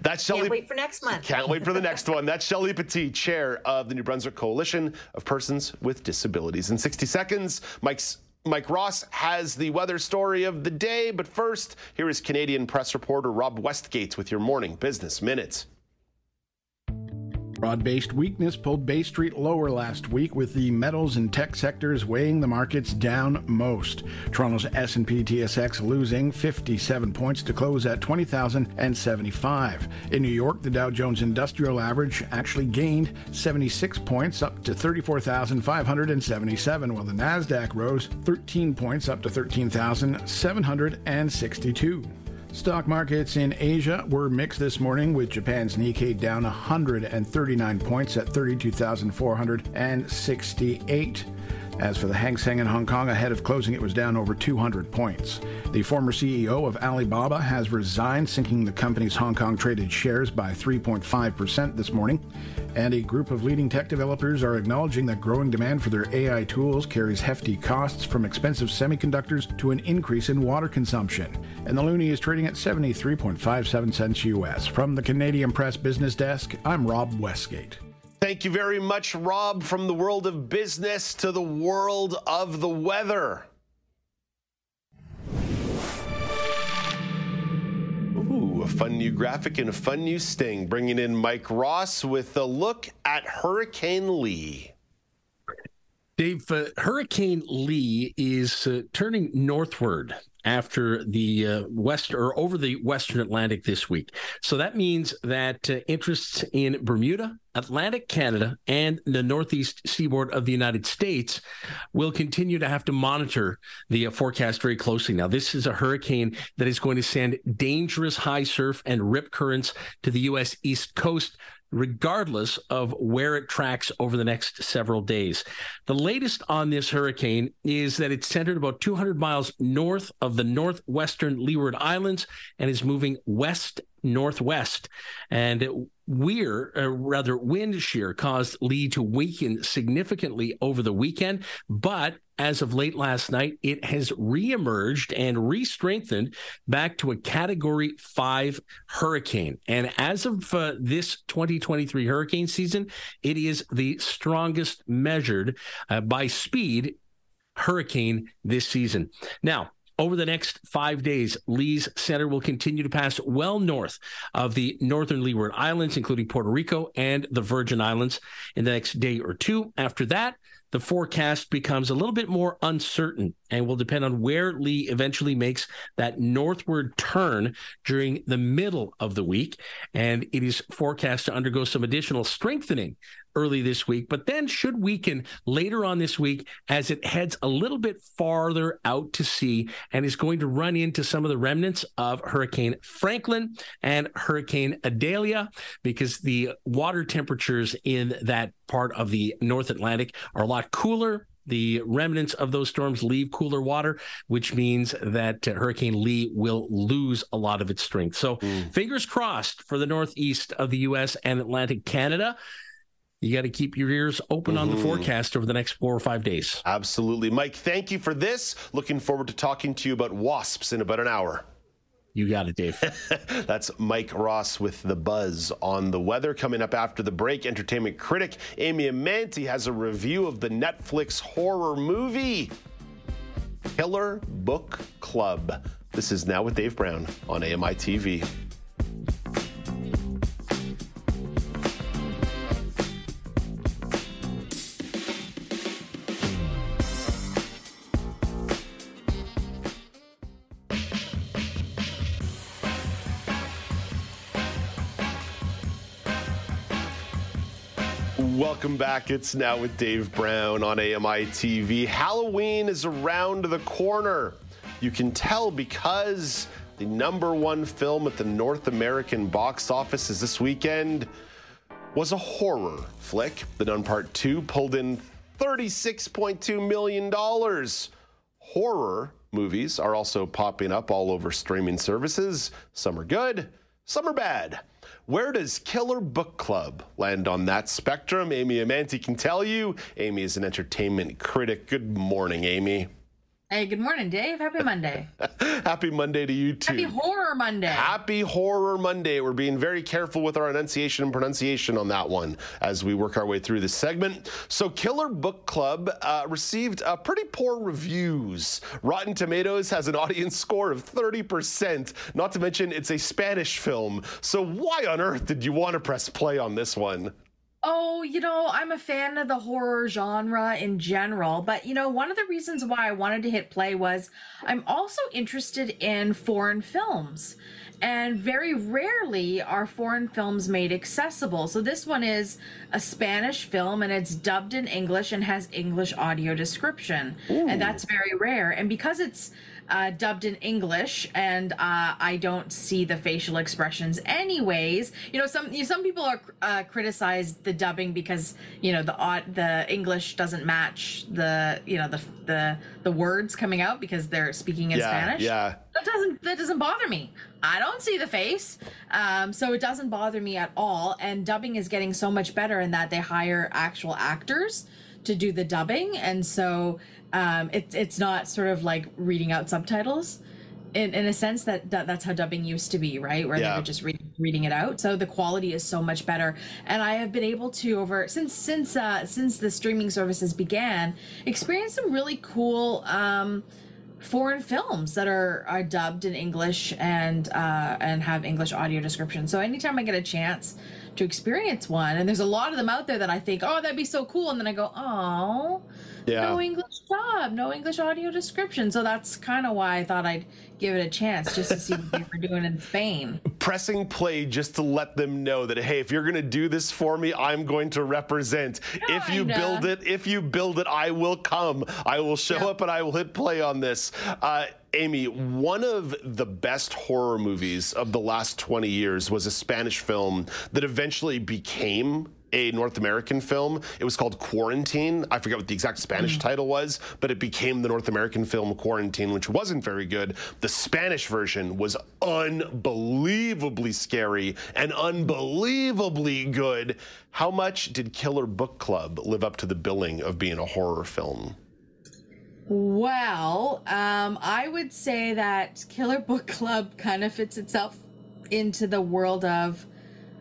[SPEAKER 1] That's Shelley.
[SPEAKER 13] Can't wait for next month.
[SPEAKER 1] Can't wait for the next one. That's Shelley Petit, chair of the New Brunswick Coalition of Persons with Disabilities. In 60 seconds, Mike's Mike Ross has the weather story of the day, but first, here is Canadian press reporter Rob Westgate with your morning business minutes.
[SPEAKER 5] Broad-based weakness pulled Bay Street lower last week with the metals and tech sectors weighing the markets down most. Toronto's S&P TSX losing 57 points to close at 20,075. In New York, the Dow Jones Industrial Average actually gained 76 points up to 34,577 while the Nasdaq rose 13 points up to 13,762. Stock markets in Asia were mixed this morning, with Japan's Nikkei down 139 points at 32,468. As for the Hang Seng in Hong Kong, ahead of closing, it was down over 200 points. The former CEO of Alibaba has resigned, sinking the company's Hong Kong traded shares by 3.5% this morning. And a group of leading tech developers are acknowledging that growing demand for their AI tools carries hefty costs from expensive semiconductors to an increase in water consumption. And the loonie is trading at 73.57 cents US. From the Canadian Press Business Desk, I'm Rob Westgate.
[SPEAKER 1] Thank you very much, Rob, from the world of business to the world of the weather. A fun new graphic and a fun new sting, bringing in Mike Ross with a look at Hurricane Lee.
[SPEAKER 10] Dave, uh, Hurricane Lee is uh, turning northward after the uh, west or over the western Atlantic this week. So that means that uh, interests in Bermuda, Atlantic Canada, and the northeast seaboard of the United States will continue to have to monitor the uh, forecast very closely. Now, this is a hurricane that is going to send dangerous high surf and rip currents to the U.S. East Coast regardless of where it tracks over the next several days. The latest on this hurricane is that it's centered about 200 miles north of the northwestern Leeward Islands and is moving west northwest. And weir, uh, rather wind shear caused Lee to weaken significantly over the weekend, but as of late last night, it has reemerged and re-strengthened back to a Category Five hurricane. And as of uh, this 2023 hurricane season, it is the strongest measured uh, by speed hurricane this season. Now, over the next five days, Lee's center will continue to pass well north of the northern Leeward Islands, including Puerto Rico and the Virgin Islands, in the next day or two. After that, the forecast becomes a little bit more uncertain and will depend on where Lee eventually makes that northward turn during the middle of the week. And it is forecast to undergo some additional strengthening early this week, but then should weaken later on this week as it heads a little bit farther out to sea and is going to run into some of the remnants of Hurricane Franklin and Hurricane Idalia because the water temperatures in that part of the North Atlantic are a lot cooler the remnants of those storms leave cooler water, which means that Hurricane Lee will lose a lot of its strength. So, hmm. fingers crossed for the northeast of the U.S. and Atlantic Canada. You got to keep your ears open on the mm-hmm. forecast over the next four or five days.
[SPEAKER 1] Absolutely. Mike, thank you for this. Looking forward to talking to you about wasps in about an hour.
[SPEAKER 10] You got it, Dave.
[SPEAKER 1] That's Mike Ross with the buzz on the weather. Coming up after the break, entertainment critic Amy Amantea has a review of the Netflix horror movie Killer Book Club. This is now with Dave Brown on AMI TV. Welcome back. It's now with Dave Brown on AMI TV. Halloween is around the corner. You can tell because the number one film at the North American box office is this weekend was a horror flick. The Nun Part 2 pulled in $36.2 million. Horror movies are also popping up all over streaming services. Some are good, some are bad. Where does Killer Book Club land on that spectrum? Amy Amantea can tell you. Amy is an entertainment critic. Good morning, Amy.
[SPEAKER 14] Hey, good morning, Dave. Happy Monday.
[SPEAKER 1] Happy Monday to you too.
[SPEAKER 14] Happy Horror Monday.
[SPEAKER 1] Happy Horror Monday. We're being very careful with our enunciation and pronunciation on that one as we work our way through this segment. So, Killer Book Club uh, received uh, pretty poor reviews. Rotten Tomatoes has an audience score of 30%, not to mention it's a Spanish film. So, why on earth did you want to press play on this one?
[SPEAKER 14] Oh, you know, I'm a fan of the horror genre in general, but you know, one of the reasons why I wanted to hit play was I'm also interested in foreign films. And very rarely are foreign films made accessible. So this one is a Spanish film and it's dubbed in English and has English audio description.
[SPEAKER 15] Ooh.
[SPEAKER 14] And that's very rare. And because it's uh, dubbed in English, and uh, I don't see the facial expressions. Anyways, you know, some you know, some people are uh, criticized the dubbing because you know the the English doesn't match the you know the the the words coming out because they're speaking in
[SPEAKER 1] yeah,
[SPEAKER 14] Spanish.
[SPEAKER 1] Yeah.
[SPEAKER 14] That doesn't that doesn't bother me. I don't see the face, um, so it doesn't bother me at all. And dubbing is getting so much better in that they hire actual actors to do the dubbing, and so um, it's it's not sort of like reading out subtitles. In, in a sense that, that that's how dubbing used to be right where
[SPEAKER 1] Yeah.
[SPEAKER 14] they were just read, reading it out so the quality is so much better and i have been able to over since since uh since the streaming services began experience some really cool um foreign films that are are dubbed in English and uh, and have English audio description. So anytime I get a chance to experience one, and there's a lot of them out there that I think, oh, that'd be so cool, and then I go, oh,
[SPEAKER 1] Yeah.
[SPEAKER 14] no English dub, no English audio description. So that's kind of why I thought I'd give it a chance just to see what they were doing in Spain.
[SPEAKER 1] pressing play just to let them know that hey if you're going to do this for me i'm going to represent if you build it if you build it i will come i will show up and i will hit play on this uh, amy one of the best horror movies of the last 20 years was a spanish film that eventually became a North American film. It was called Quarantine. I forget what the exact Spanish title was, but it became the North American film Quarantine, which wasn't very good. The Spanish version was unbelievably scary and unbelievably good. How much did Killer Book Club live up to the billing of being a horror film?
[SPEAKER 14] Well, um, I would say that Killer Book Club kind of fits itself into the world of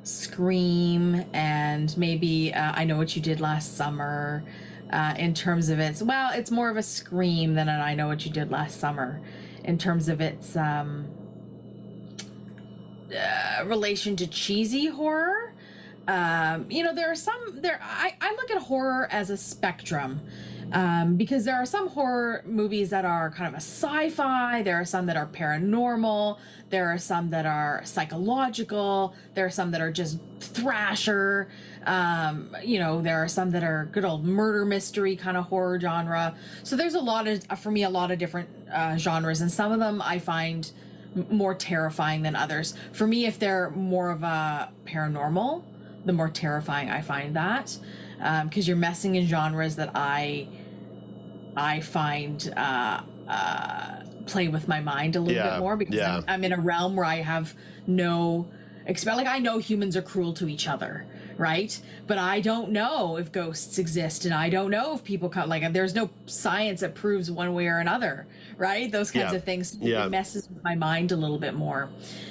[SPEAKER 14] Scream and maybe uh, I Know What You Did Last Summer. Uh, in terms of its, well, it's more of a Scream than an I Know What You Did Last Summer. In terms of its um, uh, relation to cheesy horror. Um, you know, there are some there. I, I look at horror as a spectrum um, because there are some horror movies that are kind of a sci-fi. There are some that are paranormal. There are some that are psychological. There are some that are just thrasher. Um, you know, there are some that are good old murder mystery kind of horror genre. So there's a lot of, for me, a lot of different uh, genres, and some of them I find more terrifying than others. For me, if they're more of a paranormal, the more terrifying I find that, because you're messing in genres that I I find uh, uh, play with my mind a little
[SPEAKER 1] Yeah,
[SPEAKER 14] bit more because
[SPEAKER 1] yeah.
[SPEAKER 14] I'm, I'm in a realm where I have no expect like I know humans are cruel to each other right? But I don't know if ghosts exist and I don't know if people come like there's no science that proves one way or another right? Those kinds
[SPEAKER 1] Yeah,
[SPEAKER 14] of things
[SPEAKER 1] yeah.
[SPEAKER 14] it messes with my mind a little bit more.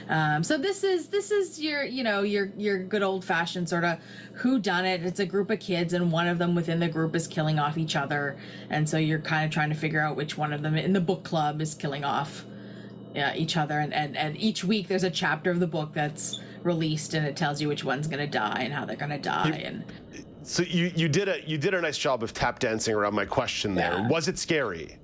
[SPEAKER 14] Um, so this is this is your you know your your good old fashioned sort of who done it. It's a group of kids and one of them within the group is killing off each other. And so you're kind of trying to figure out which one of them in the book club is killing off yeah, each other and, and and each week there's a chapter of the book that's released and it tells you which one's gonna die and how they're gonna die and
[SPEAKER 1] So you, you did a you did a nice job of tap dancing around my question there.
[SPEAKER 14] Yeah.
[SPEAKER 1] Was it scary?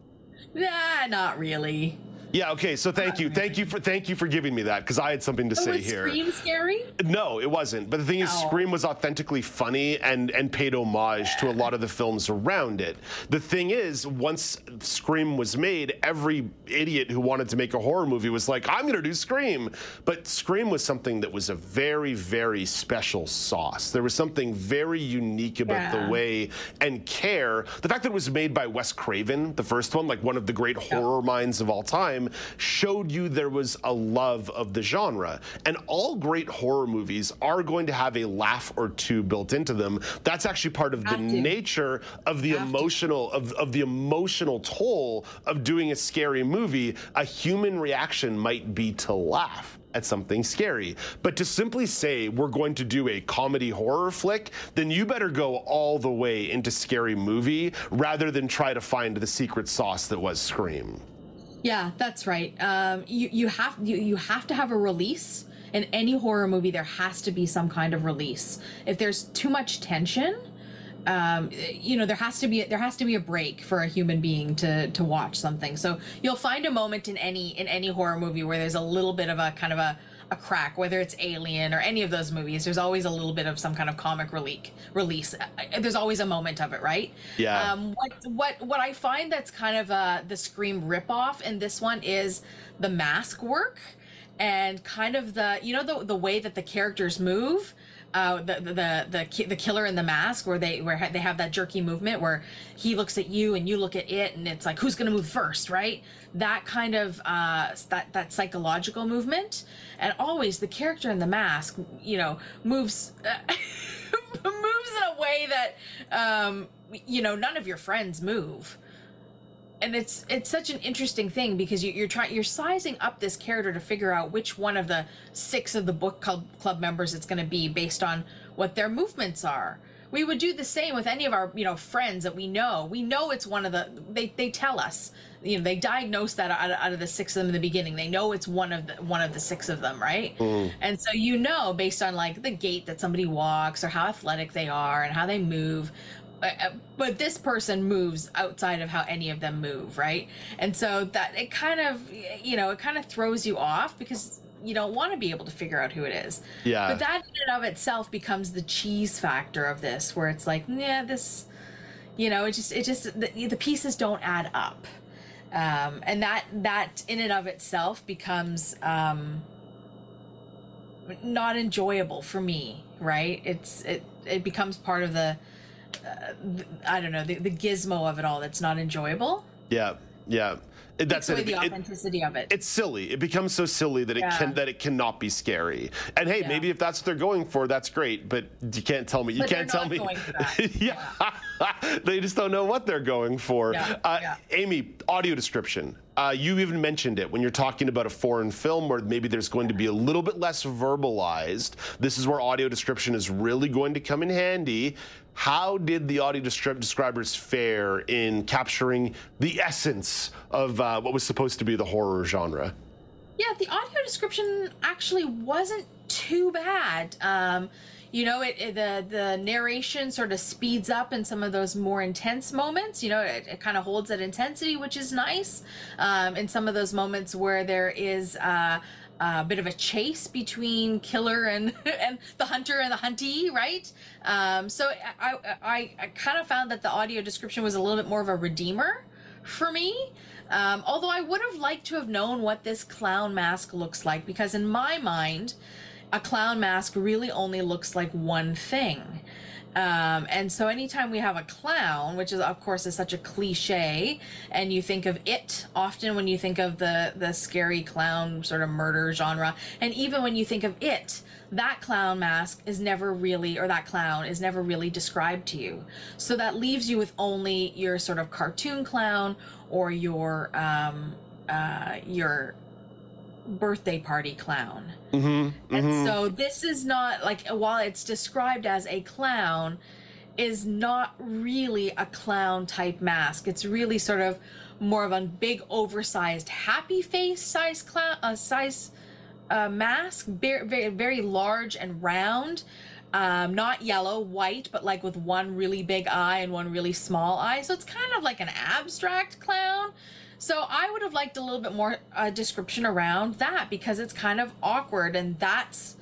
[SPEAKER 14] nah not really
[SPEAKER 1] Yeah. Okay. So thank you, thank you for thank you for giving me that because I had something to
[SPEAKER 14] Oh,
[SPEAKER 1] say
[SPEAKER 14] was
[SPEAKER 1] here.
[SPEAKER 14] Scream scary?
[SPEAKER 1] No, it wasn't. But the thing is,
[SPEAKER 14] Oh.
[SPEAKER 1] Scream was authentically funny and and paid homage to a lot of the films around it. The thing is, once Scream was made, every idiot who wanted to make a horror movie was like, "I'm going to do Scream." But Scream was something that was a very, very special sauce. There was something very unique about
[SPEAKER 15] Yeah.
[SPEAKER 1] the way and care. The fact that it was made by Wes Craven, the first one, like one of the great horror minds of all time, showed you there was a love of the genre. And all great horror movies are going to have a laugh or two built into them. That's actually part of the nature of the emotional of, of the emotional toll of doing a scary movie. A human reaction might be to laugh at something scary. But to simply say we're going to do a comedy horror flick, then you better go all the way into scary movie rather than try to find the secret sauce that was Scream.
[SPEAKER 14] Yeah, that's right. Um, you you have you, you have to have a release in any horror movie. There has to be some kind of release. If there's too much tension, um, you know there has to be there has to be a break for a human being to to watch something. So you'll find a moment in any in any horror movie where there's a little bit of a kind of a a crack, whether it's Alien or any of those movies. There's always a little bit of some kind of comic relief. Release. Uh, There's always a moment of it, right?
[SPEAKER 1] Yeah.
[SPEAKER 14] Um, what what what I find that's kind of uh, the Scream ripoff in this one is the mask work and kind of the you know the the way that the characters move. Uh, the, the the the killer in the mask, where they where they have that jerky movement, where he looks at you and you look at it, and it's like who's gonna move first, right? That kind of uh, that that psychological movement, and always the character in the mask, you know, moves moves in a way that um, you know none of your friends move and it's it's such an interesting thing because you, you're trying you're sizing up this character to figure out which one of the six of the book club, club members it's going to be based on what their movements are. We would do the same with any of our you know friends that we know. We know it's one of the they, they tell us you know they diagnose that out of, out of the six of them in the beginning. They know it's one of the one of the six of them right? Mm. And so you know based on like the gait that somebody walks or how athletic they are and how they move but this person moves outside of how any of them move right? And so that it kind of you know it kind of throws you off because you don't want to be able to figure out who it is.
[SPEAKER 1] Yeah.
[SPEAKER 14] but that in and of itself becomes the cheese factor of this where it's like yeah this you know it just it just the, the pieces don't add up. Um and that that in and of itself becomes um not enjoyable for me right? It's it it becomes part of the uh, th- i don't know the, the gizmo of it all that's not enjoyable
[SPEAKER 1] Yeah, yeah. It- That's it.
[SPEAKER 14] the
[SPEAKER 1] It-
[SPEAKER 14] authenticity of it
[SPEAKER 1] It's silly. It becomes so silly that it
[SPEAKER 14] Yeah.
[SPEAKER 1] can that it cannot be scary. And hey, maybe if that's what they're going for, that's great. But you can't tell me. You
[SPEAKER 14] But
[SPEAKER 1] can't tell me.
[SPEAKER 14] going for that.
[SPEAKER 1] yeah, they just don't know what they're going for.
[SPEAKER 14] Yeah,
[SPEAKER 1] Uh, Amy, audio description. Uh, you even mentioned it when you're talking about a foreign film where maybe there's going to be a little bit less verbalized. This is where audio description is really going to come in handy. How did the audio descri- describers fare in capturing the essence of uh, what was supposed to be the horror genre?
[SPEAKER 14] Yeah, the audio description actually wasn't too bad. Um, you know, it, it- the the narration sort of speeds up in some of those more intense moments. You know, it, it kind of holds that intensity, which is nice. Um, in some of those moments where there is uh, a bit of a chase between killer and and the hunter and the huntee, right? Um, so I, I I kind of found that the audio description was a little bit more of a redeemer for me. Um, although I would have liked to have known what this clown mask looks like, because in my mind, a clown mask really only looks like one thing. Um, and so anytime we have a clown, which is of course is such a cliche, and you think of it often when you think of the the scary clown sort of murder genre, and even when you think of it, that clown mask is never really, or that clown is never really described to you. So that leaves you with only your sort of cartoon clown or your um, uh, your birthday party clown.
[SPEAKER 1] Mm-hmm.
[SPEAKER 14] And so this is not like while it's described as a clown, is not really a clown type mask. It's really sort of more of a big oversized happy face size clown uh, size uh, mask, very, very very large and round. Um, not yellow, white, but like with one really big eye and one really small eye. So it's kind of like an abstract clown. So I would have liked a little bit more uh, description around that because it's kind of awkward and that's,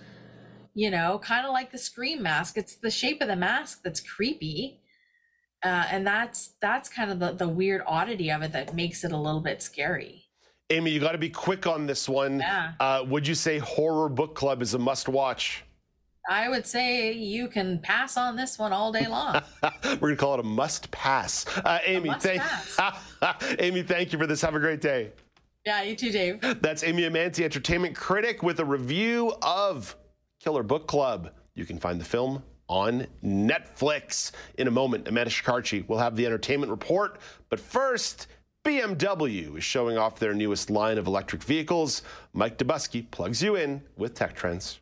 [SPEAKER 14] you know, kind of like the scream mask. It's the shape of the mask that's creepy. Uh, and that's that's kind of the, the weird oddity of it that makes it a little bit scary.
[SPEAKER 1] Amy, you got to be quick on this one.
[SPEAKER 14] Yeah.
[SPEAKER 1] Uh, would you say Horror Book Club is a must watch?
[SPEAKER 14] I would say you can pass on this one all day long.
[SPEAKER 1] We're going to call it a must pass. Uh, Amy,
[SPEAKER 14] must
[SPEAKER 1] thank Amy, thank you for this. Have a great day.
[SPEAKER 14] Yeah, you too, Dave.
[SPEAKER 1] That's Amy Amantea, entertainment critic, with a review of Killer Book Club. You can find the film on Netflix. In a moment, Amanda Shikarchi will have the entertainment report. But first, BMW is showing off their newest line of electric vehicles. Mike Dobuski plugs you in with tech trends.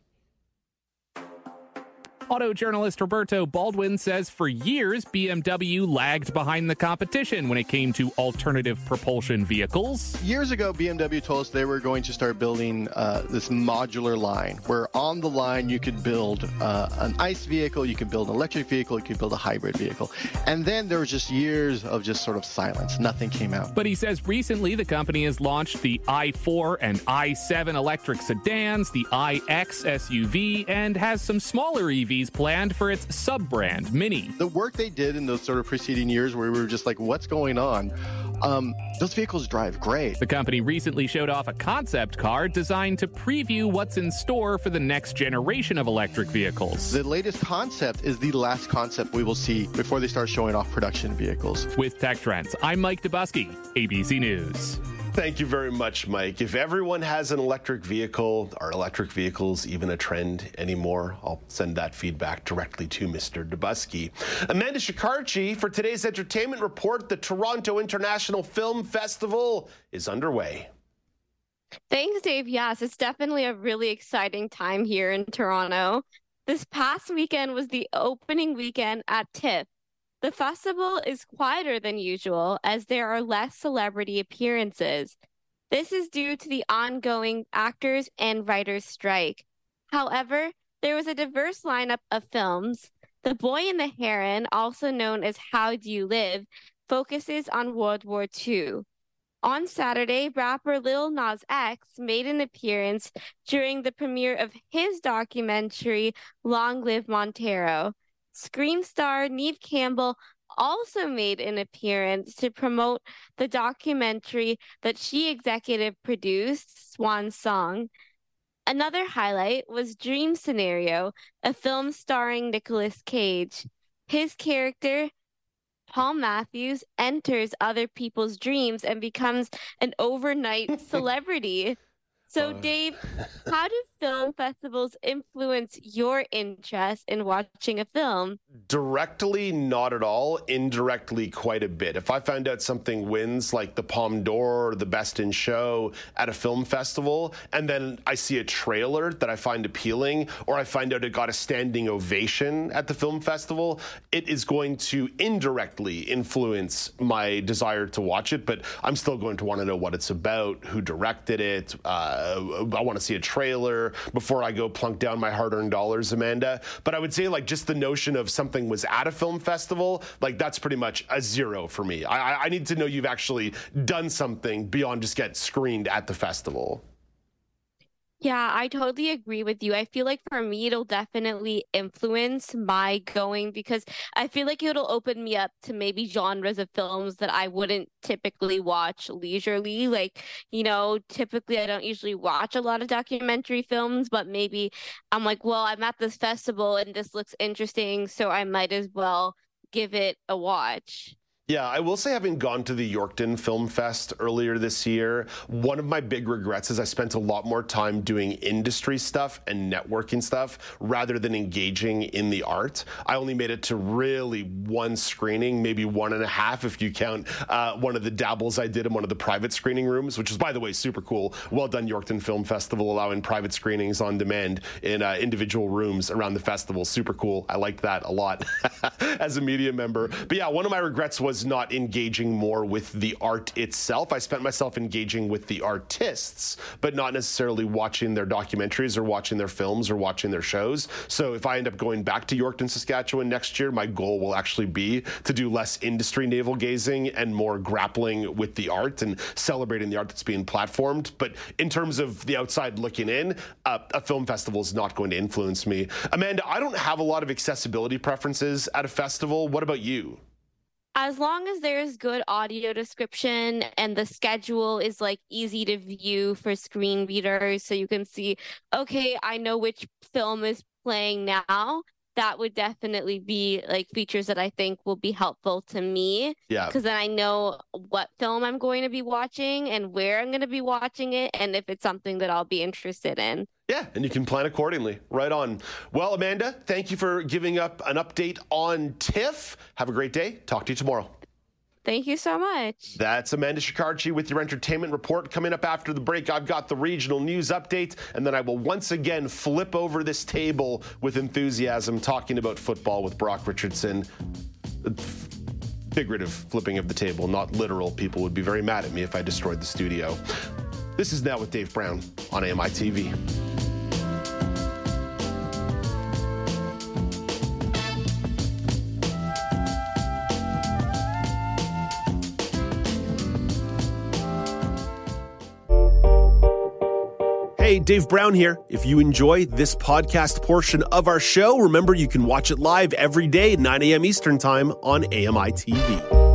[SPEAKER 15] Auto journalist Roberto Baldwin says for years, BMW lagged behind the competition when it came to alternative propulsion vehicles.
[SPEAKER 16] Years ago, BMW told us they were going to start building uh, this modular line where on the line you could build uh, an ICE vehicle, you could build an electric vehicle, you could build a hybrid vehicle. And then there was just years of just sort of silence. Nothing came out.
[SPEAKER 15] But he says recently the company has launched the i4 and i7 electric sedans, the iX SUV, and has some smaller EVs planned for its sub brand, Mini.
[SPEAKER 16] The work they did in those sort of preceding years where we were just like, what's going on? Um, those vehicles drive great.
[SPEAKER 15] The company recently showed off a concept car designed to preview what's in store for the next generation of electric vehicles.
[SPEAKER 16] The latest concept is the last concept we will see before they start showing off production vehicles.
[SPEAKER 15] With Tech Trends, I'm Mike Dobuski, ABC News.
[SPEAKER 1] Thank you very much, Mike. If everyone has an electric vehicle, are electric vehicles even a trend anymore? I'll send that feedback directly to Mr. Dobuski. Amanda Shikarchi for today's entertainment report. The Toronto International Film Festival is underway.
[SPEAKER 11] Thanks, Dave. Yes, it's definitely a really exciting time here in Toronto. This past weekend was the opening weekend at TIFF. The festival is quieter than usual as there are less celebrity appearances. This is due to the ongoing actors and writers strike. However, there was a diverse lineup of films. The Boy and the Heron, also known as How Do You Live, focuses on World War II. On Saturday, rapper Lil Nas X made an appearance during the premiere of his documentary Long Live Montero. Screen star Neve Campbell also made an appearance to promote the documentary that she executive produced, Swan Song. Another highlight was Dream Scenario, a film starring Nicolas Cage. His character, Paul Matthews, enters other people's dreams and becomes an overnight celebrity. So, Dave, how do film festivals influence your interest in watching a film?
[SPEAKER 1] Directly, not at all. Indirectly, quite a bit. If I find out something wins, like the Palme d'Or or the Best in Show at a film festival, and then I see a trailer that I find appealing, or I find out it got a standing ovation at the film festival, it is going to indirectly influence my desire to watch it. But I'm still going to want to know what it's about, who directed it. Uh, I want to see a trailer before I go plunk down my hard earned dollars, Amanda. But I would say, like, just the notion of something was at a film festival, like, that's pretty much a zero for me. I, I need to know you've actually done something beyond just get screened at the festival.
[SPEAKER 11] Yeah, I totally agree with you. I feel like for me, it'll definitely influence my going because I feel like it'll open me up to maybe genres of films that I wouldn't typically watch leisurely. Like, you know, typically I don't usually watch a lot of documentary films, but maybe I'm like, well, I'm at this festival and this looks interesting, so I might as well give it a watch.
[SPEAKER 1] Yeah, I will say, having gone to the Yorkton Film Fest earlier this year, one of my big regrets is I spent a lot more time doing industry stuff and networking stuff rather than engaging in the art. I only made it to really one screening, maybe one and a half if you count uh, one of the dabbles I did in one of the private screening rooms, which is, by the way, super cool. Well done, Yorkton Film Festival, allowing private screenings on demand in uh, individual rooms around the festival. Super cool. I liked that a lot as a media member. But yeah, one of my regrets was was not engaging more with the art itself. I spent myself engaging with the artists, but not necessarily watching their documentaries or watching their films or watching their shows. So if I end up going back to Yorkton, Saskatchewan next year, my goal will actually be to do less industry navel gazing and more grappling with the art and celebrating the art that's being platformed. But in terms of the outside looking in, uh, a film festival is not going to influence me. Amanda, I don't have a lot of accessibility preferences at a festival. What about you?
[SPEAKER 11] As long as there's good audio description and the schedule is like easy to view for screen readers so you can see okay i know which film is playing now that would definitely be like features that i think will be helpful to me
[SPEAKER 1] Yeah.
[SPEAKER 11] because then i know what film i'm going to be watching and where i'm going to be watching it and if it's something that i'll be interested in
[SPEAKER 1] Yeah, and you can plan accordingly. Right on. Well, Amanda, thank you for giving up an update on TIFF. Have a great day. Talk to you tomorrow.
[SPEAKER 11] thank you so much
[SPEAKER 1] That's Amanda Shikarchi with your entertainment report. Coming up after the break, I've got the regional news update, and then I will once again flip over this table with enthusiasm talking about football with Brock Richardson. Figurative flipping of the table, not literal. People would be very mad at me if I destroyed the studio. This is now with Dave Brown on AMI TV. Hey, Dave Brown here. If you enjoy this podcast portion of our show, remember you can watch it live every day at 9 a.m. Eastern Time on AMI TV.